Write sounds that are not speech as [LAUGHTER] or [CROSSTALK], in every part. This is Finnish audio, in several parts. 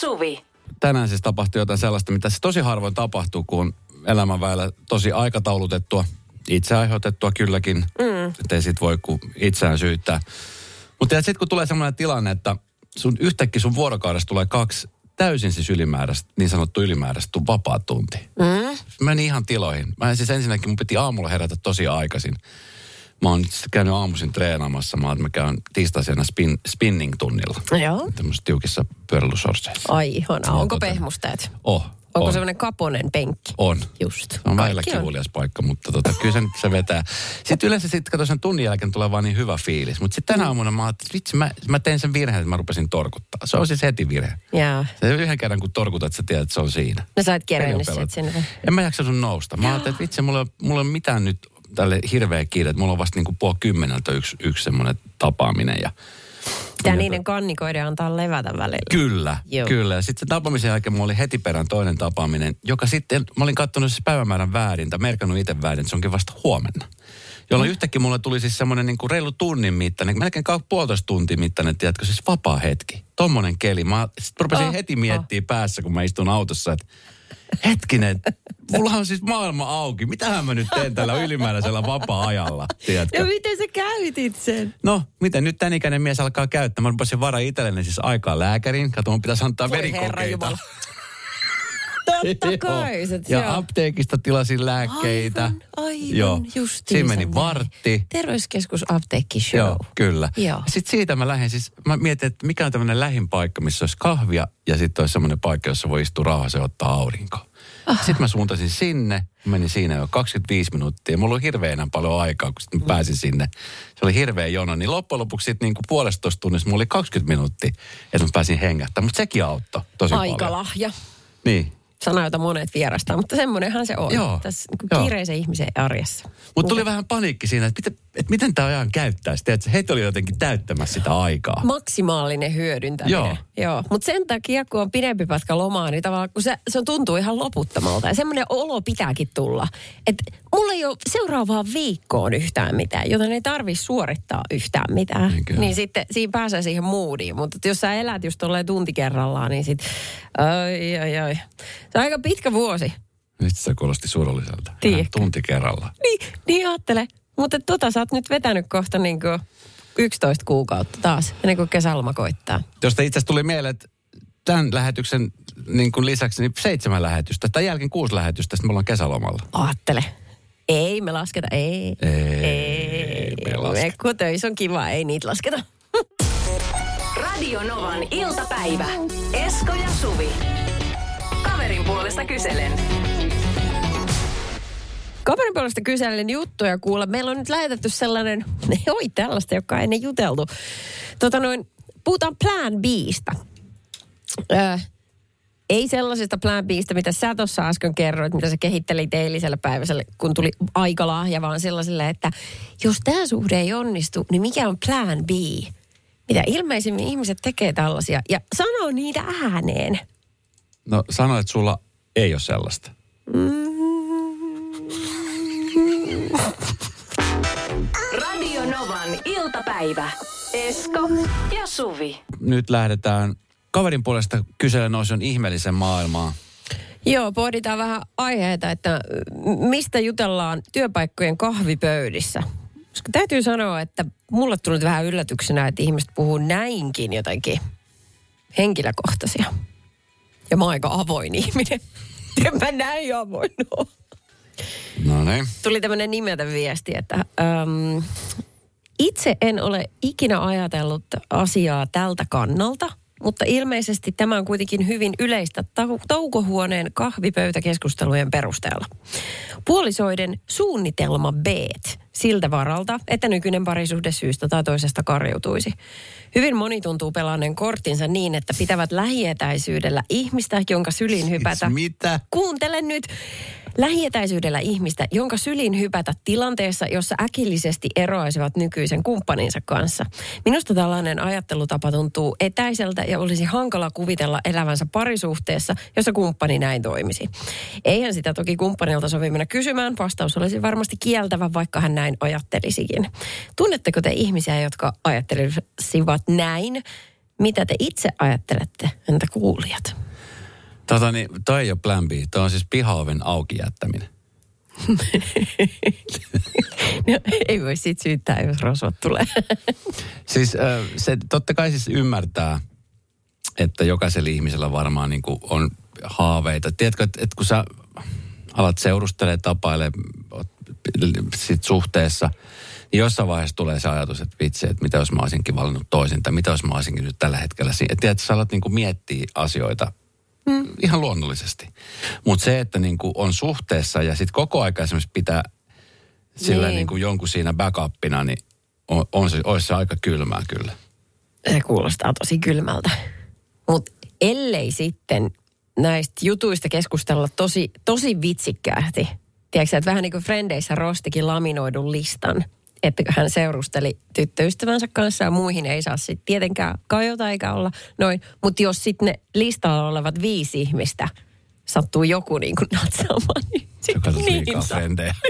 Suvi. Tänään siis tapahtui jotain sellaista, mitä se tosi harvoin tapahtuu, kun on elämän väellä tosi aikataulutettua, itse aiheutettua kylläkin. Mm. Että ei sit voi kuin itseään syyttää. Mutta sitten kun tulee sellainen tilanne, että sun yhtäkkiä sun vuorokaudesta tulee kaksi täysin siis ylimääräistä, niin sanottu ylimääräistä vapaa tunti. Mm. Meni ihan tiloihin. Mä siis ensinnäkin mun piti aamulla herätä tosi aikaisin. Mä oon nyt käynyt aamuisin treenaamassa. Mä, mä käyn tiistaisena spin, spinning-tunnilla. Joo. Tämmöisissä tiukissa pyöräilysorseissa. Ai ihana. Mä Onko otan- pehmusteet? Oh, Onko on. semmoinen kaponen penkki? On. Just. On välillä on. kivulias paikka, mutta tota, kyllä se, nyt se vetää. Sitten yleensä sitten, kato sen tunnin jälkeen tulee vaan niin hyvä fiilis. Mutta sitten tänä aamuna mä ajattelin, vitsi, mä, mä tein sen virheen, että mä rupesin torkuttaa. Se on siis heti virhe. Jaa. Se yhden kerran kun torkutat, sä tiedät, että se on siinä. No sä et Peli on kerennyt pelattu. sit sinne. En mä jaksa sun nousta. Mä ajattelin, että vitsi, mulla, mulla ei ole mitään nyt tälle hirveä kiire. että Mulla on vasta niin kuin puoli kymmeneltä yksi, yksi semmoinen tapaaminen. Ja, Pitää niiden kannikoiden antaa levätä välillä. Kyllä, Joo. kyllä. Ja sitten sen tapaamisen jälkeen mulla oli heti perään toinen tapaaminen, joka sitten, mä olin katsonut siis päivämäärän väärin, tai merkannut itse väärin, että se onkin vasta huomenna. Jolloin Mm. yhtäkkiä mulle tuli siis semmoinen niin kuin reilu tunnin mittainen, melkein kau- puolitoista tuntia mittainen, tiedätkö, siis vapaa hetki. Tommonen keli. Mä sit rupesin Oh, heti miettimään päässä, kun mä istun autossa, että hetkinen, mulla on siis maailma auki. Mitähän mä nyt teen tällä ylimääräisellä vapaa-ajalla, tiedätkö? Ja miten sä käytit sen? No, miten nyt tämän ikäinen mies alkaa käyttää? Mä rupesin varaa itselleni siis aikaa lääkäriin. Kato, mun pitäisi antaa Voi verikokeita. [LAUGHS] Totta [LAUGHS] kai. Ja joo. apteekista tilasin lääkkeitä. Aivan, aivan Joo. Siinä meni vartti. Terveyskeskus apteekki show. Joo, kyllä. Joo. Sitten siitä mä lähdin siis, mä mietin, että mikä on tämmöinen lähin paikka, missä olisi kahvia ja sitten olisi semmoinen paikka, jossa voi istua rauhassa ja ottaa aurinkoa. Ah. Sitten mä suuntasin sinne, menin siinä jo 25 minuuttia. Mulla oli hirveän paljon aikaa, kun sitten mä pääsin sinne. Se oli hirveä jono, niin loppujen lopuksi sitten niin puolestoista tunnissa mulla oli 20 minuuttia, että mä pääsin hengättämään. Mutta sekin auttoi tosi paljon. Aikalahja. Niin. Sana, jota monet vierastaa, mutta semmoinenhan se on. Joo, Tässä niin kiireisen ihmisen arjessa. Mutta tuli vähän paniikki siinä, että miten, että miten tämä ajan käyttäisi. Tiedätkö, heitä oli jotenkin täyttämässä sitä aikaa. Maksimaalinen hyödyntäminen. Joo. Joo. Mutta sen takia, kun on pidempi pätkä lomaa, niin tavallaan kun se, se tuntuu ihan loputtomalta. Ja semmoinen olo pitääkin tulla. Että mulla ei ole seuraavaan viikkoon yhtään mitään, joten ei tarvi suorittaa yhtään mitään. Niinkö? Niin sitten siinä pääsee siihen moodiin. Mutta että jos sä elät just tolleen tunti kerrallaan, niin sit, ai, ai, ai. Se on aika pitkä vuosi. Nyt se kuulosti surulliselta. Tiedätkö? Tunti kerralla. Niin, niin ajattele. Mutta tota sä oot nyt vetänyt kohta niin kuin 11 kuukautta taas, ennen kuin kesäloma koittaa. Josta itse tuli mieleen, että tämän lähetyksen niin kuin lisäksi niin seitsemän lähetystä, tai jälkeen kuusi lähetystä, sitten me ollaan kesälomalla. Aattele. Ei me lasketa, ei. Ei, ei. me lasketa. Me, kun töissä on kiva, ei niitä lasketa. [LAUGHS] Radio Novan iltapäivä. Esko ja Suvi. Kaverin puolesta kyselen. Kaverin puolesta kysellen juttuja kuulla. Meillä on nyt lähetetty sellainen, [LAUGHS] oi tällaista, joka ei ennen juteltu. Tota noin, puhutaan Plan Bistä. Öö, ei sellaisesta Plan Bistä, mitä sä tuossa äsken kerroit, mitä sä kehittelit eilisellä päiväsellä, kun tuli aikalahja, vaan sellaiselle, että jos tämä suhde ei onnistu, niin mikä on Plan B? Mitä ilmeisimmin ihmiset tekee tällaisia ja sanoo niitä ääneen. No sano, että sulla ei ole sellaista. Radio Novan iltapäivä. Esko ja Suvi. Nyt lähdetään kaverin puolesta kyselen osion ihmeellisen maailmaa. Joo, pohditaan vähän aiheita, että mistä jutellaan työpaikkojen kahvipöydissä. Koska täytyy sanoa, että mulle tuli vähän yllätyksenä, että ihmiset puhuu näinkin jotenkin henkilökohtaisia. Ja mä oon aika avoin ihminen. [LAUGHS] En mä näin avoin ole. No niin. Tuli tämmöinen nimeltä viesti, että äm, itse en ole ikinä ajatellut asiaa tältä kannalta, mutta ilmeisesti tämä on kuitenkin hyvin yleistä tau- toukohuoneen kahvipöytäkeskustelujen perusteella. Puolisoiden suunnitelma B siltä varalta, että nykyinen parisuhde syystä tai toisesta karjutuisi. Hyvin moni tuntuu pelanneen korttinsa niin, että pitävät lähietäisyydellä ihmistä, jonka sylin hypätä. Mitä? Kuuntele nyt. Lähietäisyydellä ihmistä, jonka sylin hypätä tilanteessa, jossa äkillisesti eroaisivat nykyisen kumppaninsa kanssa. Minusta tällainen ajattelutapa tuntuu etäiseltä ja olisi hankala kuvitella elävänsä parisuhteessa, jossa kumppani näin toimisi. Eihän sitä toki kumppanilta sovi mennä kysymään. Vastaus olisi varmasti kieltävä, vaikka hän näin ajattelisikin. Tunnetteko te ihmisiä, jotka ajattelisivat näin? mitä te itse ajattelette, entä kuulijat? Tota niin, toi ei ole plan B. Toi on siis pihaoven auki jättäminen. [LAUGHS] No, ei voi sit syyttää, jos rosvot tulee. Siis se totta kai siis ymmärtää, että jokaisella ihmisellä varmaan niin on haaveita. Tiedätkö, että, että kun sä alat seurustelee, tapailee sit suhteessa, niin jossain vaiheessa tulee se ajatus, että vitsi, että mitä jos mä olisinkin valinnut toisin, tai mitä jos mä olisinkin nyt tällä hetkellä siinä. Että tiedätkö, sä alat niin kuin miettiä asioita mm. ihan luonnollisesti. Mutta se, että niin kuin on suhteessa ja sitten koko aika esimerkiksi pitää sillä Niin. niin kuin jonkun siinä backupina, niin on, on se, olisi se aika kylmää kyllä. Se kuulostaa tosi kylmältä. Mutta ellei sitten näistä jutuista keskustella tosi, tosi vitsikkäästi. Tiedätkö, että vähän niin kuin Frendeissä Rostikin laminoidun listan. Että hän seurusteli tyttöystävänsä kanssa ja muihin ei saa sitten tietenkään kajota eikä olla noin. Mutta jos sitten ne listalla olevat viisi ihmistä sattuu joku niin kuin natsaamaan, niin Sä sit katsot niin liikaa frendejä. [LAUGHS]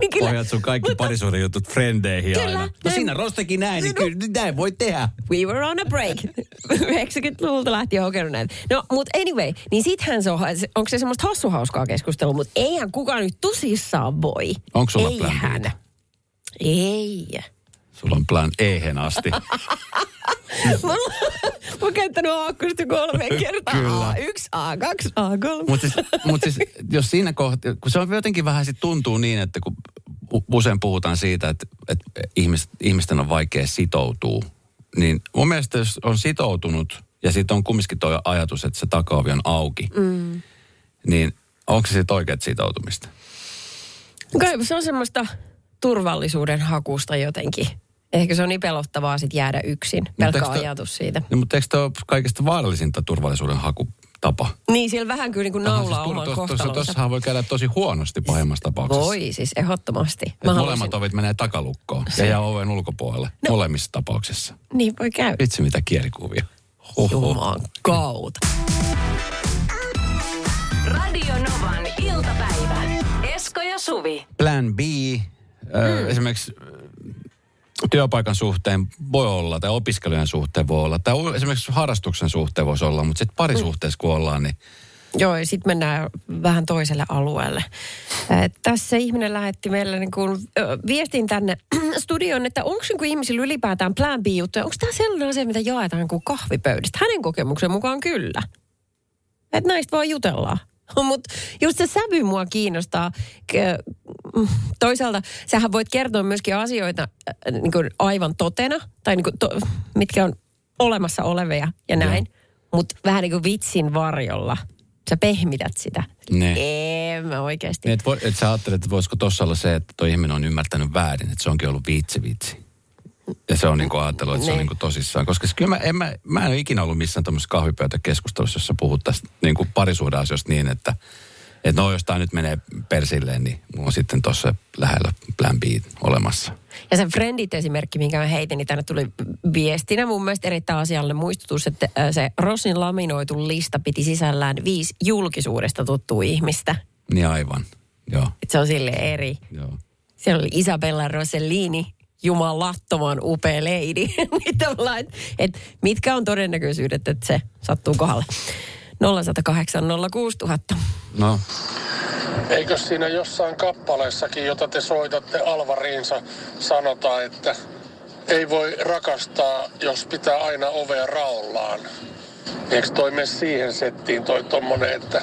Niin kyllä- Pohjat sun kaikki mutta- parisuuden jutut frendeihin Kyllä, aina. No näin- siinä Rostekin näin, niin No. kyllä näin voi tehdä. We were on a break. 90-luvulta lähtien hokenut näitä. No, mutta anyway, niin sittenhän se on, onko se semmoista hassuhauskaa keskustelua, mutta eihän kukaan nyt tosissaan voi. Onko sulla Eihän. Ei. Sulla on plan Ehen asti. [LAUGHS] Mä oon- käyttänyt aakkusta kolme kertaa. Kyllä. A1, A2, A3. Mutta siis, mut siis, jos siinä kohtaa, kun se on jotenkin vähän sit tuntuu niin, että kun usein puhutaan siitä, että, että ihmis, ihmisten on vaikea sitoutua, niin mun mielestä jos on sitoutunut ja sitten on kumminkin tuo ajatus, että se takaovi on auki, mm. niin onko se sitten oikeat sitoutumista? Kai se on semmoista turvallisuuden hakusta jotenkin. Ehkä se on niin pelottavaa sit jäädä yksin. Pelkkä toi- ajatus siitä. No, mutta eikö tämä ole kaikista vaarallisinta turvallisuuden hakutapa? Niin, siellä vähän kyllä niin kuin naulaa oman siis tur- tuossa- kohtalonsa. Tossahan voi käydä tosi huonosti pahimmassa tapauksessa. Voi siis, ehdottomasti. Että molemmat ovit menee takalukkoon ja jää oven ulkopuolelle no. molemmissa tapauksissa. Niin voi käydä. Vitsi mitä kielikuvia. Juman kautta. Radio Novan iltapäivä. Esko ja Suvi. Plan B, mm. esimerkiksi työpaikan suhteen voi olla, tai opiskelijan suhteen voi olla, tai esimerkiksi harrastuksen suhteen voisi olla, mutta sitten parisuhteessa kun ollaan, niin Joo, ja sitten mennään vähän toiselle alueelle. Äh, tässä ihminen lähetti meille niin kuin, ö, viestin tänne [CLEARS THROAT] studioon, että onko niin ihmisillä ylipäätään plan B-juttuja? Onko tämä sellainen asia, mitä jaetaan kuin kahvipöydistä? Hänen kokemuksen mukaan kyllä. Että näistä vaan jutellaan. [LAUGHS] Mutta just se sävy mua kiinnostaa. Toisaalta sähän voit kertoa myöskin asioita äh, niin kuin aivan totena, tai niin kuin to, mitkä on olemassa olevia ja näin. Mutta vähän niin kuin vitsin varjolla. Sä pehmität sitä. Ne. En mä oikeasti. Että voi, et sä ajattelet, että voisiko tuossa olla se, että tuo ihminen on ymmärtänyt väärin, että se onkin ollut vitsi vitsi. Ja se on niin kuin ajatellut, että se on Niin. kuin tosissaan. Koska kyllä mä, en, mä, mä en ole ikinä ollut missään tämmöisessä kahvipöytäkeskustelussa, jossa puhuttaisiin niin kuin parisuuden asioista niin, että, että no jos tämä nyt menee persilleen, niin mulla on sitten tuossa lähellä plan B olemassa. Ja se Friendit esimerkki, minkä mä heitin, niin tänne tuli viestinä mun mielestä erittäin asiallinen muistutus, että äh, se Rossin laminoitu lista piti sisällään viisi julkisuudesta tuttua ihmistä. Niin aivan, joo. Et se on sille eri. joo. Siellä oli Isabella Rossellini, jumalattoman upea. Niin tavallaan, et, et mitkä on todennäköisyydet, että se sattuu kohdalle? 0108 06000. No, Eikö siinä jossain kappaleessakin, jota te soitatte Alvariinsa, sanota, että ei voi rakastaa, jos pitää aina ovea raollaan? Eikö toi mene siihen settiin toi tommonen, että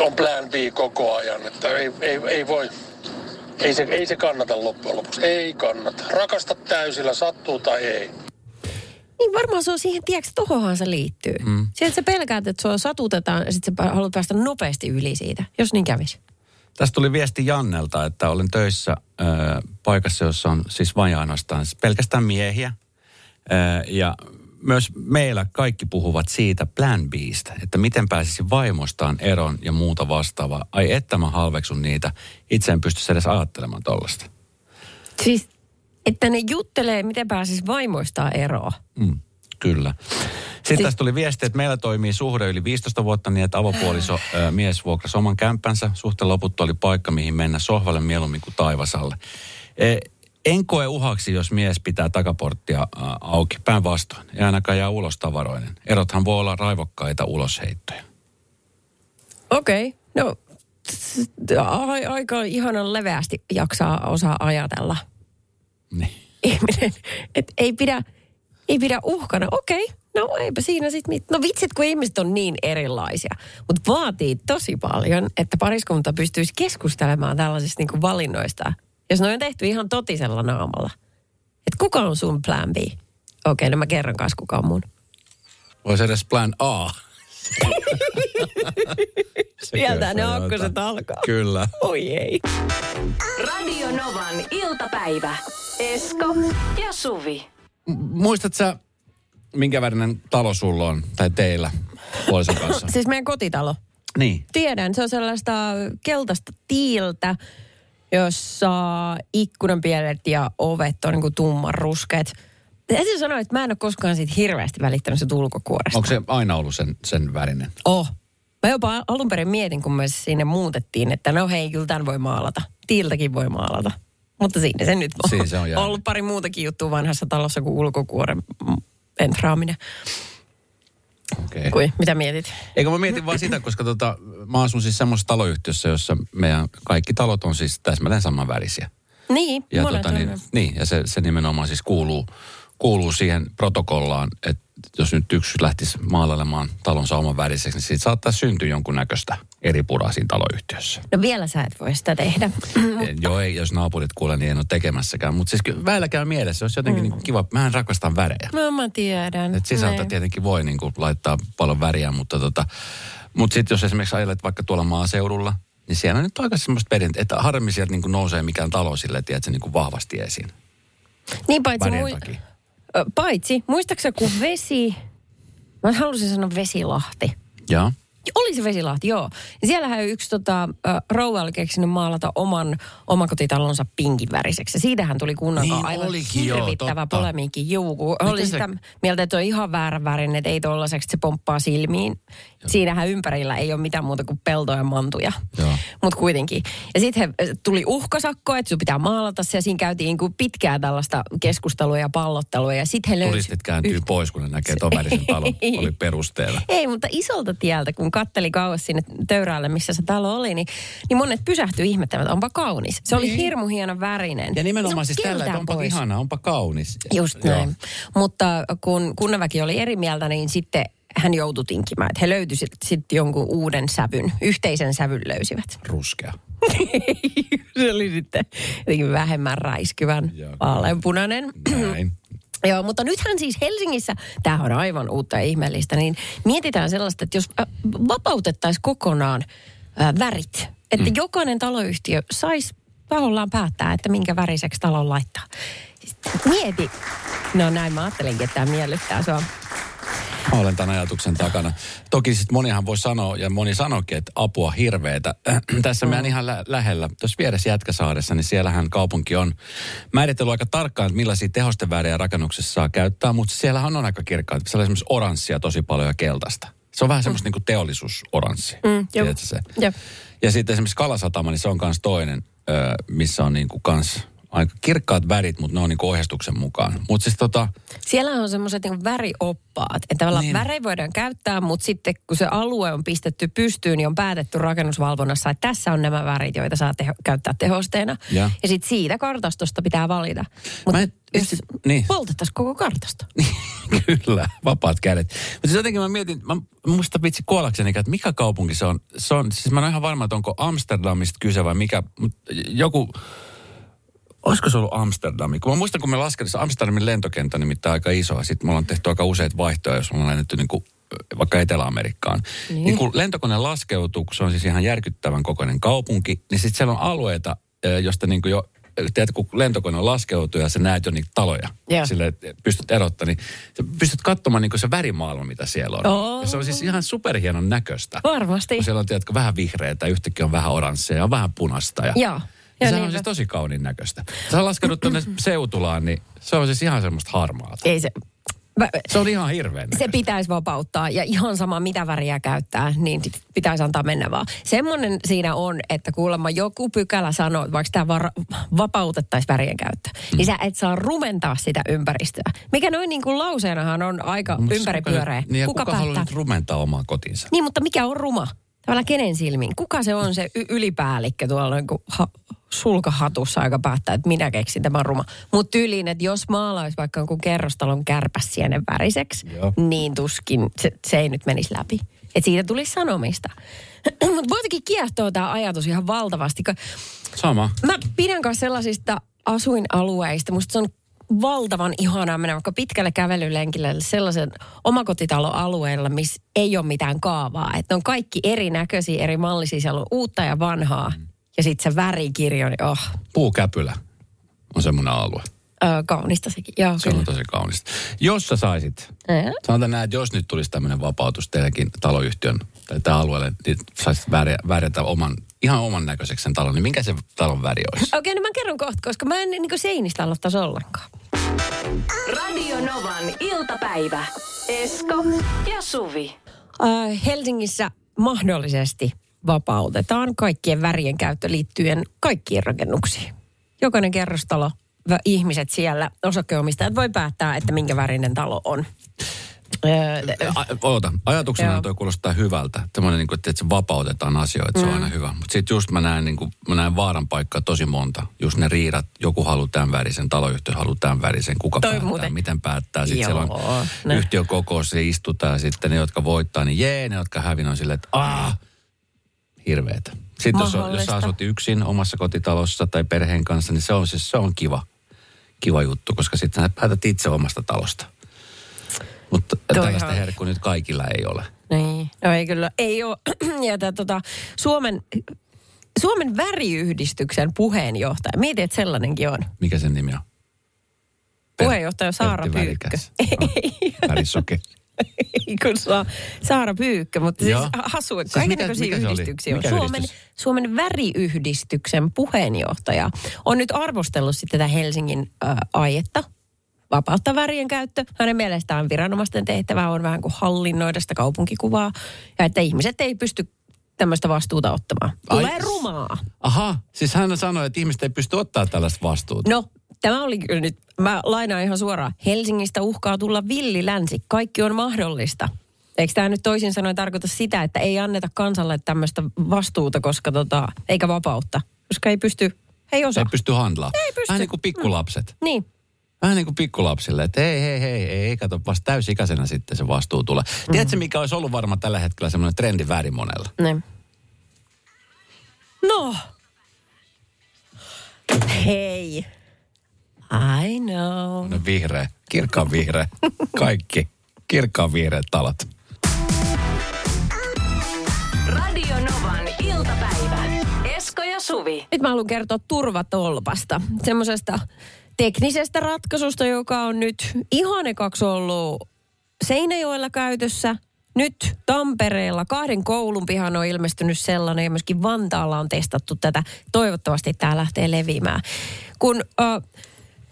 on plan B koko ajan, että ei, ei, ei voi, ei se, ei se kannata loppujen lopuksi, ei kannata. Rakasta täysillä, sattuu tai ei. Niin varmaan se on siihen, tiedätkö, tohonhan se liittyy. Mm. Sieltä sä pelkäät, että sua satutetaan ja sitten sä haluat päästä nopeasti yli siitä, jos niin kävisi. Tästä tuli viesti Jannelta, että olen töissä ö, paikassa, jossa on siis vain ainoastaan pelkästään miehiä. Ö, ja myös meillä kaikki puhuvat siitä plan Bstä, että miten pääsisi vaimostaan eron ja muuta vastaavaa. Ai että mä halveksun niitä. Itse en pysty edes ajattelemaan tollasta. Siis, että ne juttelee, miten pääsis vaimoistaan eroon. Mm, kyllä. Sitten Si- tästä tuli viesti, että meillä toimii suhde yli 15 vuotta niin, että avopuoliso ö, mies vuokrasi oman kämppänsä. Suhteen loput oli paikka, mihin mennä sohvalle mieluummin kuin taivasalle. E, En koe uhaksi, jos mies pitää takaporttia auki. Päinvastoin. Ei ainakaan jää ulos tavaroinen. Erothan voi olla raivokkaita ulosheittoja. Okei, okay. no aika ihanan leveästi jaksaa osaa ajatella Niin. ihminen. Että ei pidä, ei pidä uhkana. Okei, okay. no eipä siinä sitten mit. No vitsit, kun ihmiset on niin erilaisia. Mutta vaatii tosi paljon, että pariskunta pystyisi keskustelemaan tällaisista niinku valinnoista. Jos ne on tehty ihan totisella naamalla. Että kuka on sun plan B? Okei, okay, no mä kerron kanssa kuka on mun. Voisi edes plan A. [LAUGHS] Sieltä ne jotain? alkaa. Kyllä. Oi ei. Radio Novan iltapäivä. Esko ja Suvi. Muistat sä, minkä värinen talo sulla on, tai teillä, puolison kanssa? [LAUGHS] Siis meidän kotitalo. niin. Tiedän, se on sellaista keltaista tiiltä, jossa ikkunanpielet ja ovet on niin kuin tumman ruskeat. Täytyy sanoa, että mä en ole koskaan siitä hirveästi välittänyt sitä ulkokuoresta. Onko se aina ollut sen, sen värinen? Oh. Mä jopa alun perin mietin, kun me sinne muutettiin, että no hei, kyllä tämän voi maalata. Tiiltäkin voi maalata. Mutta siinä se nyt on. Siinä se on jäänyt. ollut pari muutakin juttua vanhassa talossa kuin ulkokuoren entraaminen. Okei. Kui, mitä mietit? Eikö mä mietin vaan sitä, koska tota, mä asun siis semmoisessa taloyhtiössä, jossa meidän kaikki talot on siis täsmälleen samanvärisiä. Niin, Ja, tota, niin, niin, ja se, se nimenomaan siis kuuluu, kuuluu siihen protokollaan, että jos nyt yksi lähtisi maalailemaan talonsa oman väriseksi, niin siitä saattaa syntyä jonkunnäköistä eri puraa siinä taloyhtiössä. No vielä sä et voi sitä tehdä. [CLEARS THROAT] Eh, Joo, ei, jos naapurit kuulee, niin en ole tekemässäkään. Mutta siis kyllä väillä käy mielessä, olisi jotenkin mm. niin kiva. Mä rakastan värejä. No mä tiedän. Et sisältä Näin. tietenkin voi niin kuin laittaa paljon väriä, mutta tota, mut sitten jos esimerkiksi ajelet vaikka tuolla maaseudulla, niin siellä on nyt aika semmoista perintö, että harmi sieltä niin kuin nousee mikään talo silleen, tiedätkö, niin kuin vahvasti esiin. Niin paitsi, mui, paitsi muistaakseni kun vesi, mä halusin sanoa vesilahti. Joo. Oli se vesilahti, joo. Siellähän yksi tota, rouva oli keksinyt maalata oman omakotitalonsa pinkin väriseksi. Siitähän tuli kunnan Niin aivan olikin, joo, hirvittävä totta. polemiikki. Juu, kun oli se- sitä mieltä, että on ihan väärä värin, että ei tollaseksi, että se pomppaa silmiin. Siinähän ympärillä ei ole mitään muuta kuin peltoja ja mantuja. Joo. Mutta kuitenkin. Ja sitten tuli uhkasakko, että sun pitää maalata se. Ja siinä käytiin niinku pitkää tällaista keskustelua ja pallottelua. Ja sitten he löysivät... Turistit kääntyy pois, kun ne näkee ton värisen talon. [LAUGHS] Oli perusteella. Ei, mutta isolta tieltä, kun katteli kauas sinne töyräälle, missä se talo oli, niin, niin monet pysähtyi ihmettelevät, että onpa kaunis. Se oli hirmu hieno värinen. Niin. Ja nimenomaan Se siis tällä, että onpa ihana, onpa kaunis. Just Joo. näin. Mutta kun kunnanväki oli eri mieltä, niin sitten hän joutui tinkimään. Että he löytyivät sitten jonkun uuden sävyn, yhteisen sävyn löysivät. Ruskea. [LAUGHS] se oli sitten jotenkin vähemmän räiskyvän vaaleanpunainen. Näin. [CLEARS THROAT] Joo, mutta nythän siis Helsingissä, tämä on aivan uutta ja ihmeellistä, niin mietitään sellaista, että jos äh, vapautettaisiin kokonaan äh, värit, että mm. jokainen taloyhtiö saisi tahollaan päättää, että minkä väriseksi talon laittaa. Mieti. No näin mä ajattelinkin, että tämä miellyttää sua. Mä olen tämän ajatuksen takana. Toki sitten monihan voi sanoa, ja moni sanoikin, että apua hirveetä. [CLEARS THROAT] Tässä meidän ihan lä- lähellä, tuossa vieressä Jätkäsaaressa, niin siellähän kaupunki on määritellyt aika tarkkaan, että millaisia tehosteväriä rakennuksessa saa käyttää, mutta siellähän on aika kirkkaat. Siellä on esimerkiksi oranssia tosi paljon ja keltaista. Se on vähän semmoista mm. niin teollisuusoranssi. Mm, se? Ja sitten esimerkiksi Kalasatama, niin se on myös toinen, missä on niin kuin kans aika kirkkaat värit, mutta ne on niin kuin ohjeistuksen mukaan. Mutta siis tota, Siellä on semmoiset niin värioppaat, että tavallaan Niin. värejä voidaan käyttää, mutta sitten kun se alue on pistetty pystyyn, niin on päätetty rakennusvalvonnassa, että tässä on nämä värit, joita saa teho- käyttää tehosteena. Ja. ja sitten siitä kartastosta pitää valita. Mutta Mä en- jos niin. poltettaisiin koko kartasto. [LAUGHS] Kyllä, vapaat kädet. Mutta siis jotenkin mä mietin, mä muista vitsi kuollakseni, että mikä kaupunki se on. Se on, siis mä en ole ihan varma, että onko Amsterdamista kyse vai mikä, mutta joku, olisiko se ollut Amsterdami? Kun mä muistan, kun me laskeltiin, Amsterdamin lentokenttä on nimittäin aika iso, ja sitten me ollaan tehty aika useita vaihtoja, jos me ollaan lennetty niin kuin vaikka Etelä-Amerikkaan. Niin. Niin. kun lentokone laskeutuu, kun se on siis ihan järkyttävän kokoinen kaupunki, niin sitten siellä on alueita, josta niin kuin jo, tiedätkö, kun lentokone laskeutuu ja sä näet jo niitä taloja, Joo. sille että pystyt erottamaan, niin sä pystyt katsomaan niin se värimaailma, mitä siellä on. Oo. Ja se on siis ihan superhienon näköistä. Varmasti. Kun siellä on, tiedätkö, vähän vihreätä, yhtäkkiä on vähän oranssia ja on vähän punasta. Ja, Joo. Ja Ja se on siis tosi kauniin näköistä. Sä laskenut tuonne [CLEARS THROAT] Seutulaan, niin se on siis ihan semmoista harmaata. Ei se, Mä- Se on ihan hirveän. se pitäisi vapauttaa ja ihan sama mitä väriä käyttää, niin pitäisi antaa mennä vaan. Semmoinen siinä on, että kuulemma joku pykälä sanoo, että vaikka tämä var- vapautettaisiin värien käyttö, mm. niin sä et saa rumentaa sitä ympäristöä. Mikä noin niin kuin lauseenahan on aika Mutta ympäripyöreä. Niin ja kuka, kuka haluaa nyt rumentaa omaa kotinsa? Niin, mutta mikä on ruma? Tavallaan kenen silmiin? Kuka se on se y- ylipäällikkö tuolla niin ha- sulkahatussa, joka päättää, että minä keksin tämän ruma. Mutta tyyliin, että jos maalaisi vaikka jonkun kerrostalon kärpäsienen väriseksi, Joo. niin tuskin se, se ei nyt menisi läpi. Että siitä tulisi sanomista. [CLEARS THROAT] Mutta muutenkin kiehtoo tämä ajatus ihan valtavasti. Sama. Mä pidän kanssa sellaisista asuinalueista. Musta se on valtavan ihanaa mennä vaikka pitkälle kävelylenkille sellaisen omakotitaloalueella, missä ei ole mitään kaavaa. Että ne on kaikki erinäköisiä, eri mallisia. Siellä on uutta ja vanhaa. Ja sitten se värikirjo, niin oh, Puukäpylä on semmoinen alue. ö, kaunista sekin. Joo, Se on kyllä. tosi kaunista. Jos sä saisit, Ää? sanotaan näin, että jos nyt tulisi tämmöinen vapautus teidänkin taloyhtiön tai tämä alueelle, niin saisit värjä, värjätä oman, ihan oman näköiseksi sen talon, niin minkä se talon väri olisi? Okei, no mä kerron kohta, koska mä en niin seinistä aloittaisi ollenkaan. Radio Novan iltapäivä. Esko ja Suvi. Äh, Helsingissä mahdollisesti vapautetaan kaikkien värien käyttö liittyen kaikkiin rakennuksiin. Jokainen kerrostalo, ihmiset siellä, osakkeenomistajat voi päättää, että minkä värinen talo on. Öö, oota, ajatuksena Joo. toi kuulostaa hyvältä. Semmoinen, niin kuin, että se vapautetaan asioita, se on aina hyvä. Mutta sitten just mä näen, niin kuin, mä näen vaaran paikkaa tosi monta. Just ne riidat, joku haluaa tämän värisen, taloyhtiö haluaa tämän värisen, kuka Toi päättää, muuten. miten päättää. Sitten siellä on ne. yhtiökokous, se istutaan ja sitten ne, jotka voittaa, niin jee, ne, jotka hävin on silleen, että aah, hirveetä. Sitten jos, jos sä asut yksin omassa kotitalossa tai perheen kanssa, niin se on, siis, se on kiva, kiva juttu, koska sitten sä päätät itse omasta talosta. Mutta tällaista on- herkkua nyt kaikilla ei ole. Niin, no ei kyllä, ei ole. [CLEARS THROAT] Ja tää, tota, Suomen, Suomen väriyhdistyksen puheenjohtaja, mietin, että sellainenkin on. Mikä sen nimi on? Puheenjohtaja Saara Pertti Pyykkö. [LAUGHS] Värikäs. Värisoke. [LAUGHS] Ei kun saa Saara Pyykkö, mutta siis Joo. hasu, Siis kaiken mikä- yhdistyksiä on. Suomen, yhdistys? Suomen väriyhdistyksen puheenjohtaja on nyt arvostellut sitten tätä Helsingin äh, aietta. Vapauttaa värien käyttö. Hänen mielestään viranomaisten tehtävä on vähän kuin hallinnoida sitä kaupunkikuvaa. Ja että ihmiset ei pysty tämmöistä vastuuta ottamaan. Ai- Tulee rumaa. Aha, siis hän sanoi, että ihmiset ei pysty ottaa tällaista vastuuta. No, tämä oli kyllä nyt, mä lainaan ihan suoraan. Helsingistä uhkaa tulla villi länsi. Kaikki on mahdollista. Eikö tämä nyt toisin sanoen tarkoita sitä, että ei anneta kansalle tämmöistä vastuuta, koska tota, eikä vapautta, koska ei pysty, ei osaa. Ei pysty handlaa. Ei pysty. Vähän niin kuin pikkulapset. Niin. Vähän niin kuin pikkulapsille, että hei, hei, hei, ei, ei, kato, vasta täysikäisenä sitten se vastuu tulee. Mm. Tiedätkö, mikä olisi ollut varmaan tällä hetkellä semmoinen trendi väri monella? Ne. No. Hei. I know. No vihreä, kirkkaan vihreä, kaikki. Kirkkaan vihreät talot. Radio Novan iltapäivä. Esko ja Suvi. Nyt mä haluan kertoa turvatolpasta. Semmoisesta teknisestä ratkaisusta, joka on nyt ihan ekaksi ollut Seinäjoella käytössä. Nyt Tampereella kahden koulun pihan on ilmestynyt sellainen ja myöskin Vantaalla on testattu tätä. Toivottavasti tämä lähtee leviämään. Kun äh,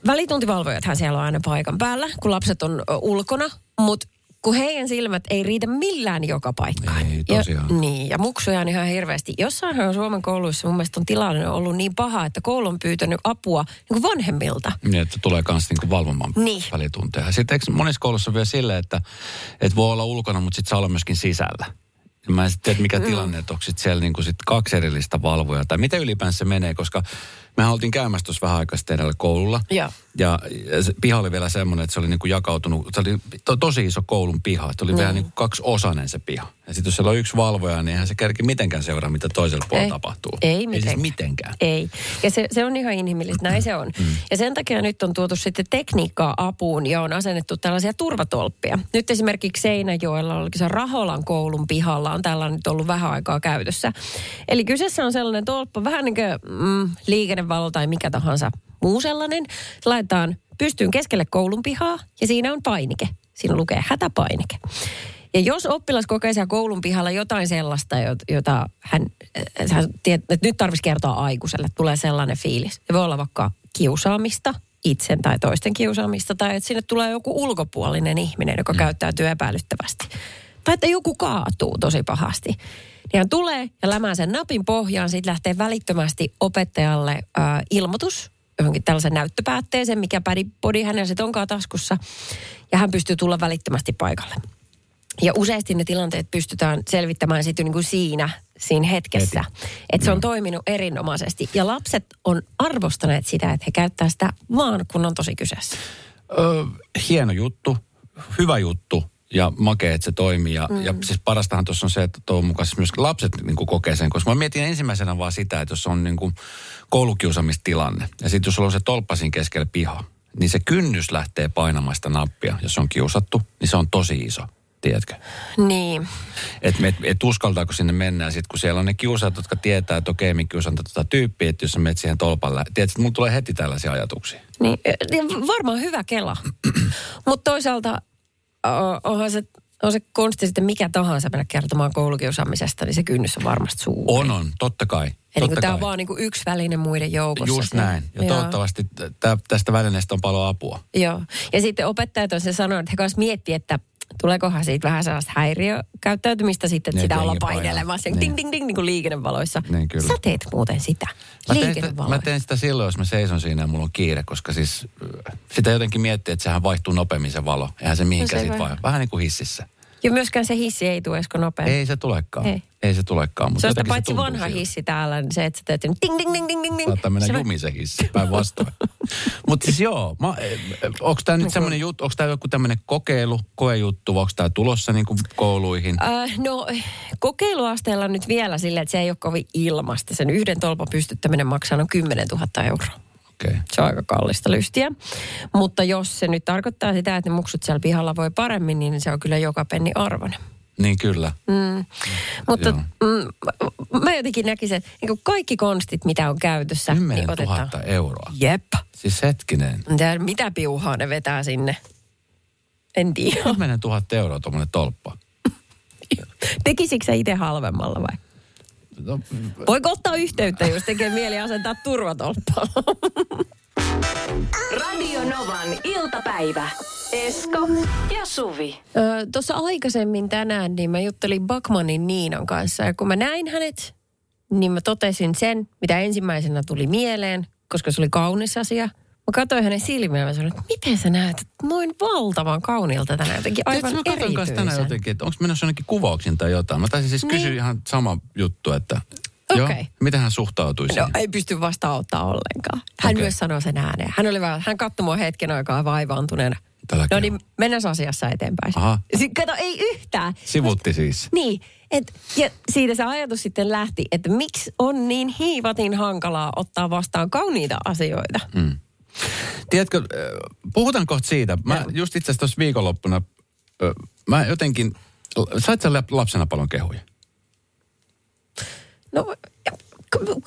välituntivalvojathan siellä on aina paikan päällä, kun lapset on ulkona, mutta kun heidän silmät ei riitä millään joka paikkaan. Ei, ja, tosiaan. niin, ja muksuja on ihan hirveästi. Jossainhan Suomen kouluissa mun mielestä on tilanne ollut niin paha, että koulu on pyytänyt apua niin kuin vanhemmilta. Niin, että tulee myös niinku valvomaan Niin. välitunteja. Sitten eikö monissa koulussa on vielä silleen, että, että voi olla ulkona, mutta sitten saa olla myöskin sisällä. Ja Mä en sitten tiedä, mikä tilanne, että onko sit siellä niinku sit kaksi erillistä valvojaa, tai miten ylipäänsä se menee, koska mehän oltiin käymässä tuossa vähän aikaa sitten eräällä koululla. Ja ja se piha oli vielä semmoinen, että se oli niinku jakautunut, se oli to, tosi iso koulun piha. Se oli vielä niinku kaksi osainen se piha. Ja sitten jos siellä on yksi valvoja, niin eihän se kerki mitenkään seuraa, mitä toisella puolella Ei. tapahtuu. Ei Ei siis mitenkään. mitenkään. Ei. Ja se, se on ihan inhimillistä, näin se on. Ja sen takia nyt on tuotu sitten tekniikkaa apuun ja on asennettu tällaisia turvatolppia. Nyt esimerkiksi Seinäjoella, oliko se Raholan koulun pihalla, on tällainen nyt ollut vähän aikaa käytössä. Eli kyseessä on sellainen tolppa, vähän niin kuin mm, liikennevalo tai mikä tahansa muu sellainen. Se laitetaan pystyyn keskelle koulun pihaa ja siinä on painike. Siinä lukee hätäpainike. Ja jos oppilas kokee siellä koulun pihalla jotain sellaista, jot- jota hän, äh, hän tiedät, että nyt tarvitsisi kertoa aikuiselle, tulee sellainen fiilis. Se voi olla vaikka kiusaamista, itsen tai toisten kiusaamista tai että sinne tulee joku ulkopuolinen ihminen, joka mm. käyttäytyy epäilyttävästi. Tai että joku kaatuu tosi pahasti. Niin hän tulee ja lämää sen napin pohjaan, siitä lähtee välittömästi opettajalle äh, ilmoitus johonkin tällaisen näyttöpäätteeseen, mikä pädipodi hänellä sitten onkaan taskussa. Ja hän pystyy tulla välittömästi paikalle. Ja useasti ne tilanteet pystytään selvittämään sitten niin kuin siinä, siinä hetkessä. Että se on toiminut erinomaisesti. Ja lapset on arvostaneet sitä, että he käyttää sitä vaan kun on tosi kyseessä. Öö, hieno juttu, hyvä juttu ja makea, että se toimii. Ja, mm. ja siis parastahan tuossa on se, että toivon mukaan siis myös lapset niin kuin kokee sen. Koska mä mietin ensimmäisenä vaan sitä, että jos on niin kuin koulukiusamistilanne ja sitten jos sulla on se tolppa siinä keskellä piha, niin se kynnys lähtee painamaan sitä nappia, jos on kiusattu, niin se on tosi iso. Tiedätkö? Niin. Että et, et uskaltaako sinne mennä. Ja sitten kun siellä on ne kiusaat, jotka tietää, että okei, minkä kiusanta tota tyyppiä, että jos sä menet siihen tolpalle. Tiedätkö, että mulla tulee heti tällaisia ajatuksia. Niin, niin varmaan hyvä kela. [CLEARS THROAT] Mutta toisaalta onhan se, on se konsti sitten mikä tahansa mennä kertomaan koulukiusaamisesta, niin se kynnys on varmasti suuri. On, on, totta kai. Eli totta kun tämä kai. on vaan niin kuin yksi väline muiden joukossa. Just näin. Ja Joo. toivottavasti tä, tästä välineestä on paljon apua. Joo. Ja sitten opettajat on se sanonut, että he kanssa miettii, että tuleekohan siitä vähän sellaista häiriökäyttäytymistä sitten, että Niin, sitä ollaan painelemassa. Niin. Ding, ding, ding, niin kuin liikennevaloissa. Niin, kyllä. Sä teet muuten sitä. Mä teen, mä teen sitä silloin, jos mä seison siinä ja mulla on kiire, koska siis äh, sitä jotenkin miettii, että sehän vaihtuu nopeammin se valo. Eihän se mihinkään No siitä vai. Vähän niin kuin hississä. Ja myöskään se hissi ei tule esko nopeammin. Ei se tulekaan. Ei. Ei, se tulekaan. Mutta Se on sitä paitsi tuntuu vanha siltä. hissi täällä, niin se, että sä teet sen ding, ding, ding, ding, ding, ding. Saattaa mennä Se jumiin se hissi, päinvastoin. [LAUGHS] Mutta siis joo, onko tämä nyt semmoinen juttu, onko tämä joku tämmöinen kokeilu, koejuttu, vai onko tämä tulossa niin kuin kouluihin? Äh, no kokeiluasteella nyt vielä silleen, että se ei ole kovin ilmasta. Sen yhden tolpan pystyttäminen maksaa noin 10 000 euroa. Okay. Se on aika kallista lystiä. Mutta jos se nyt tarkoittaa sitä, että ne muksut siellä pihalla voi paremmin, niin se on kyllä joka penni arvoinen. Niin kyllä. Mm. Mutta mm, mä- jotenkin näkisin, että niin kaikki konstit, mitä on käytössä, 10 niin 000 otetaan. euroa. Jep. Siis hetkinen. Mitä, mitä piuhaa ne vetää sinne? En tiedä. 10 000 euroa tuommoinen tolppa. [LAUGHS] Tekisikö sä itse halvemmalla vai? No, Voiko ottaa yhteyttä, jos tekee mieli asentaa turvatolppaa? Radio Novan iltapäivä. Esko ja Suvi. Ö, Tuossa aikaisemmin tänään niin mä juttelin Bakmanin Niinan kanssa ja kun mä näin hänet, niin mä totesin sen, mitä ensimmäisenä tuli mieleen, koska se oli kaunis asia. Mä katsoin hänen silmiä ja sanoin, että miten sä näet noin valtavan kauniilta tänään, jotenkin aivan Tiedätkö, mä katson kanssa tänään jotenkin, että onko menossa jonnekin kuvauksiin tai jotain. Mä taisin siis Niin. kysyä ihan sama juttu, että Okei. joo, miten hän suhtautui No siihen. ei pysty vastaanottaa ollenkaan. Hän Okei. myös sanoi sen ääneen. Hän oli vähän, hän katsoi mua hetken aikaa vaivaantuneena. Tälläkin No niin, on. mennään asiassa eteenpäin. Aha. Si- kato, ei yhtään. Sivutti siis. Niin, et, ja siitä se ajatus sitten lähti, että miksi on niin hiivatin hankalaa ottaa vastaan kauniita asioita. Mm. Tiedätkö, äh, puhutaan kohta siitä. Mä Joo. just itse asiassa tuossa viikonloppuna, mä jotenkin, sait sä lap- lapsena paljon kehuja? No,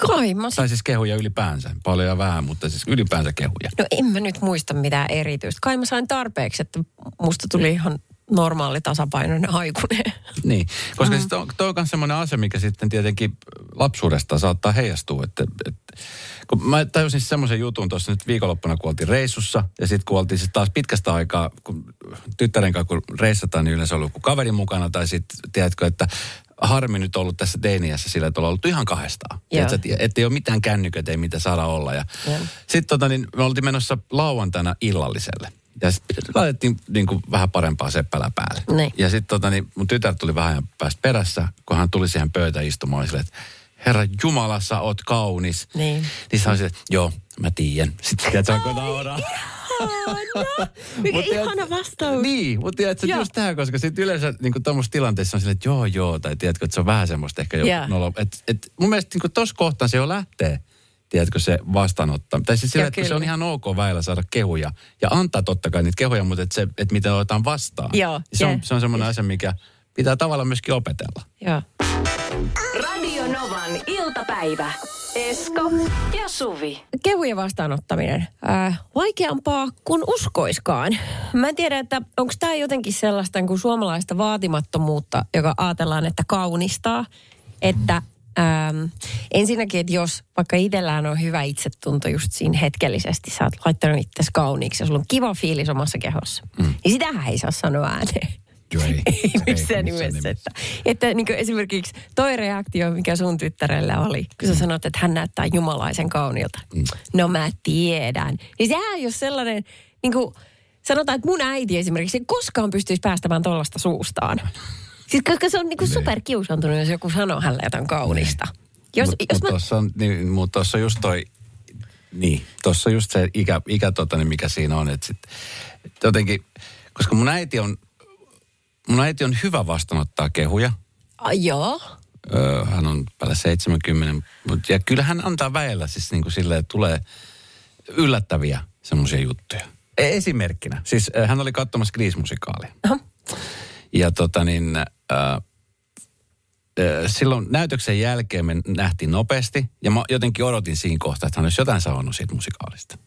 kai mä... Tai siis kehuja ylipäänsä, paljon ja vähän, mutta siis ylipäänsä kehuja. No en mä nyt muista mitään erityistä. Kai mä sain tarpeeksi, että musta tuli ihan normaali tasapainoinen aikuinen. [LAUGHS] Niin, koska mm. siis toi, toi on myös semmoinen asia, mikä sitten tietenkin lapsuudesta saattaa heijastua. Että, että, kun mä tajusin siis semmoisen jutun tuossa nyt viikonloppuna, kun oltiin reissussa. Ja sitten kun oltiin sitten taas pitkästä aikaa, kun tyttären kanssa kun reissataan, niin yleensä on ollut joku kaveri mukana. Tai sitten, tiedätkö, että harmi nyt ollut tässä teiniässä sillä, että ollaan ollut ihan kahdestaan. Että, että ei ole mitään kännyköitä, ei mitä saada olla. Ja sitten tota, niin me oltiin menossa lauantaina illalliselle. Ja sitten laitettiin niin kuin vähän parempaa seppälää päälle. Niin. Ja sitten tota, niin mun tytär tuli vähän päästä perässä, kun hän tuli siihen pöytään istumaan. Oli silleen, että herra Jumala, sä oot kaunis. Niin. Niin sä olisit, että joo, mä tiedän. Sitten tiedät, alkoi nauraa. [LAUGHS] Mikä Mut tiedät- ihana vastaus. Niin, mutta tiedätkö, Joo. just tähän, koska sitten yleensä niin tuommoisessa tilanteessa on silleen, että joo, joo, tai tiedätkö, että se on vähän semmoista ehkä jo Joo. nolo. Et, et, mun mielestä niin tuossa kohtaa se jo lähtee, tiedätkö, se vastaanottaminen. Tai siis sillä, että se on ihan ok väillä saada kehuja. Ja antaa totta kai niitä kehuja, mutta että se, että miten otetaan vastaan. Joo, se, on, jee. se on semmoinen asia, mikä pitää tavallaan myöskin opetella. Joo. Radio Novan iltapäivä. Esko ja Suvi. Kehujen vastaanottaminen. Äh, vaikeampaa kuin uskoiskaan. Mä en tiedä, että onko tämä jotenkin sellaista kuin suomalaista vaatimattomuutta, joka ajatellaan, että kaunistaa. Että Ähm, ensinnäkin, että jos vaikka itsellään on hyvä itsetunto just siinä hetkellisesti, sä oot laittanut itsesi kauniiksi ja sulla on kiva fiilis omassa kehossa, mm. niin sitähän ei saa sanoa ääneen. Joo, [LAUGHS] ei. ei missään missään nimessä. nimessä. Että, että niin esimerkiksi toi reaktio, mikä sun tyttärellä oli, kun sä sanoit, että hän näyttää jumalaisen kauniilta. Mm. No mä tiedän. Niin sehän ei ole sellainen, niin kuin, sanotaan, että mun äiti esimerkiksi ei koskaan pystyisi päästämään tollasta suustaan. [LAUGHS] Siis koska se on niin kuin superkiusantunut, jos joku sanoo hänelle jotain kaunista. Jos, Mutta jos mut mä, tuossa on, niin, mut tossa just toi, niin, tuossa just se ikä, ikä tota, niin mikä siinä on, että sit, jotenkin, koska mun äiti on, mun äiti on hyvä vastaanottaa kehuja. a, joo, Öö, hän on päällä 70, mut, ja kyllä hän antaa väellä siis niin kuin silleen, tulee yllättäviä semmoisia juttuja. E- Esimerkkinä, siis äh, hän oli katsomassa Grease-musikaalia. Aha. Ja tota niin, äh, silloin näytöksen jälkeen me nähtiin nopeasti. Ja mä jotenkin odotin siinä kohtaa, että hän olisi jotain sanonut siitä musikaalista.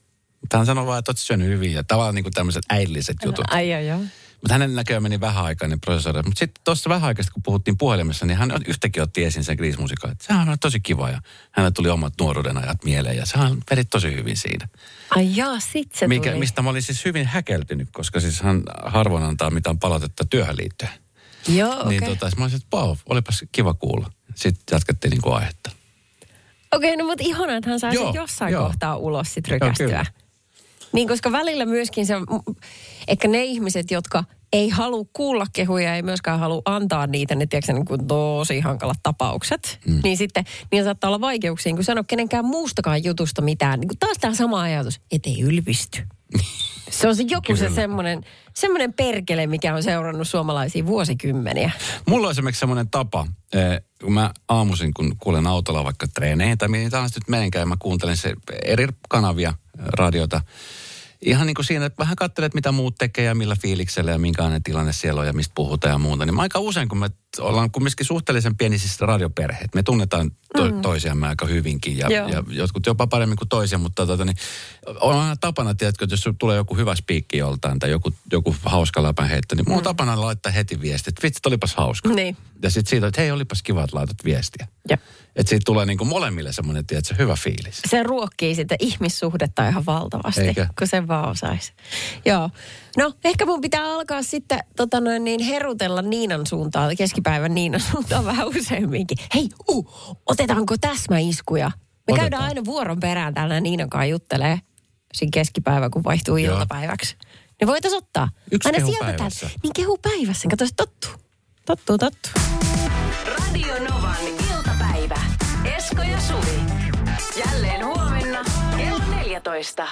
Mutta hän sanoi vaan, että oot syönyt hyvin ja tavallaan niin kuin tämmöiset äidilliset jutut. ai joo, joo. Mutta hänen näköjään meni vähän aikaa niin prosessoida. Mutta sitten tuossa vähän aikaa, kun puhuttiin puhelimessa, niin hän yhtäkkiä otti esiin sen Grease-musiikkaan. Että sehän on tosi kiva ja hänelle tuli omat nuoruuden ajat mieleen ja sehän vedi tosi hyvin siinä. Ai jaa, sit se Mikä, tuli. mistä mä olin siis hyvin häkeltynyt, koska siis hän harvoin antaa mitään palautetta työhön liittyen. Joo, okei. Niin Okay. tota, sit mä olisin, että wow, olipas kiva kuulla. Sitten jatkettiin niin kuin aihetta. Okei, okay, no mutta ihanaa, että hän saa Joo, jossain joo. kohtaa ulos sit Joo, rykästyä. kyllä. niin, koska välillä myöskin se, ehkä ne ihmiset, jotka ei halua kuulla kehuja, ei myöskään halua antaa niitä, ne tiedätkö, niin kuin tosi hankalat tapaukset. Mm. Niin sitten, niin saattaa olla vaikeuksia, kun sano kenenkään muustakaan jutusta mitään. Niin kuin taas tämä sama ajatus, ettei ylpisty. [LAUGHS] Se on se joku se Kyllä. semmoinen, semmoinen perkele, mikä on seurannut suomalaisia vuosikymmeniä. Mulla on esimerkiksi semmoinen tapa, eh, kun mä aamuisin, kun kuulen autolla vaikka tai mihin tahansa nyt menenkään, ja mä kuuntelen se eri kanavia, eh, radiota. Ihan niin kuin siinä, että vähän katselet, mitä muut tekee ja millä fiiliksellä ja minkälainen tilanne siellä on ja mistä puhutaan ja muuta. Niin mä aika usein, kun me ollaan kumminkin suhteellisen pieni siis radioperheet, me tunnetaan to- mm. toisiamme aika hyvinkin ja, Joo. ja jotkut jopa paremmin kuin toisia, mutta tota, niin, on aina tapana, tiedätkö, että jos tulee joku hyvä spiikki joltain tai joku, joku hauska läpänheitto, niin mulla on tapana laittaa heti viesti, että vitsi, olipas hauska. Niin. Ja sitten siitä, että hei, olipas kiva, että laitat viestiä. Jep. Että siitä tulee niin kuin molemmille semmoinen, tiedätkö, hyvä fiilis. se ruokkii sitä ihmissuhdetta ihan valtavasti, Eikö? kun sen vaan osaisi. Joo. No, ehkä mun pitää alkaa sitten tota noin, niin herutella Niinan suuntaan, keskipäivän Niinan suuntaan [LAUGHS] vähän useamminkin. Hei, uh, otetaanko täsmäiskuja? Me Otetaan. käydään aina vuoron perään täällä Niinan kanssa juttelee siinä keskipäivä, kun vaihtuu Joo. iltapäiväksi. Ne voitais ottaa. Yksi aina kehu sieltä päivässä. täältä. Niin kehu päivässä. Kato, se tottuu. Tottuu, tottuu. Radio Novan iltapäivä. Esko ja Suvi. Jälleen huomenna kello 14.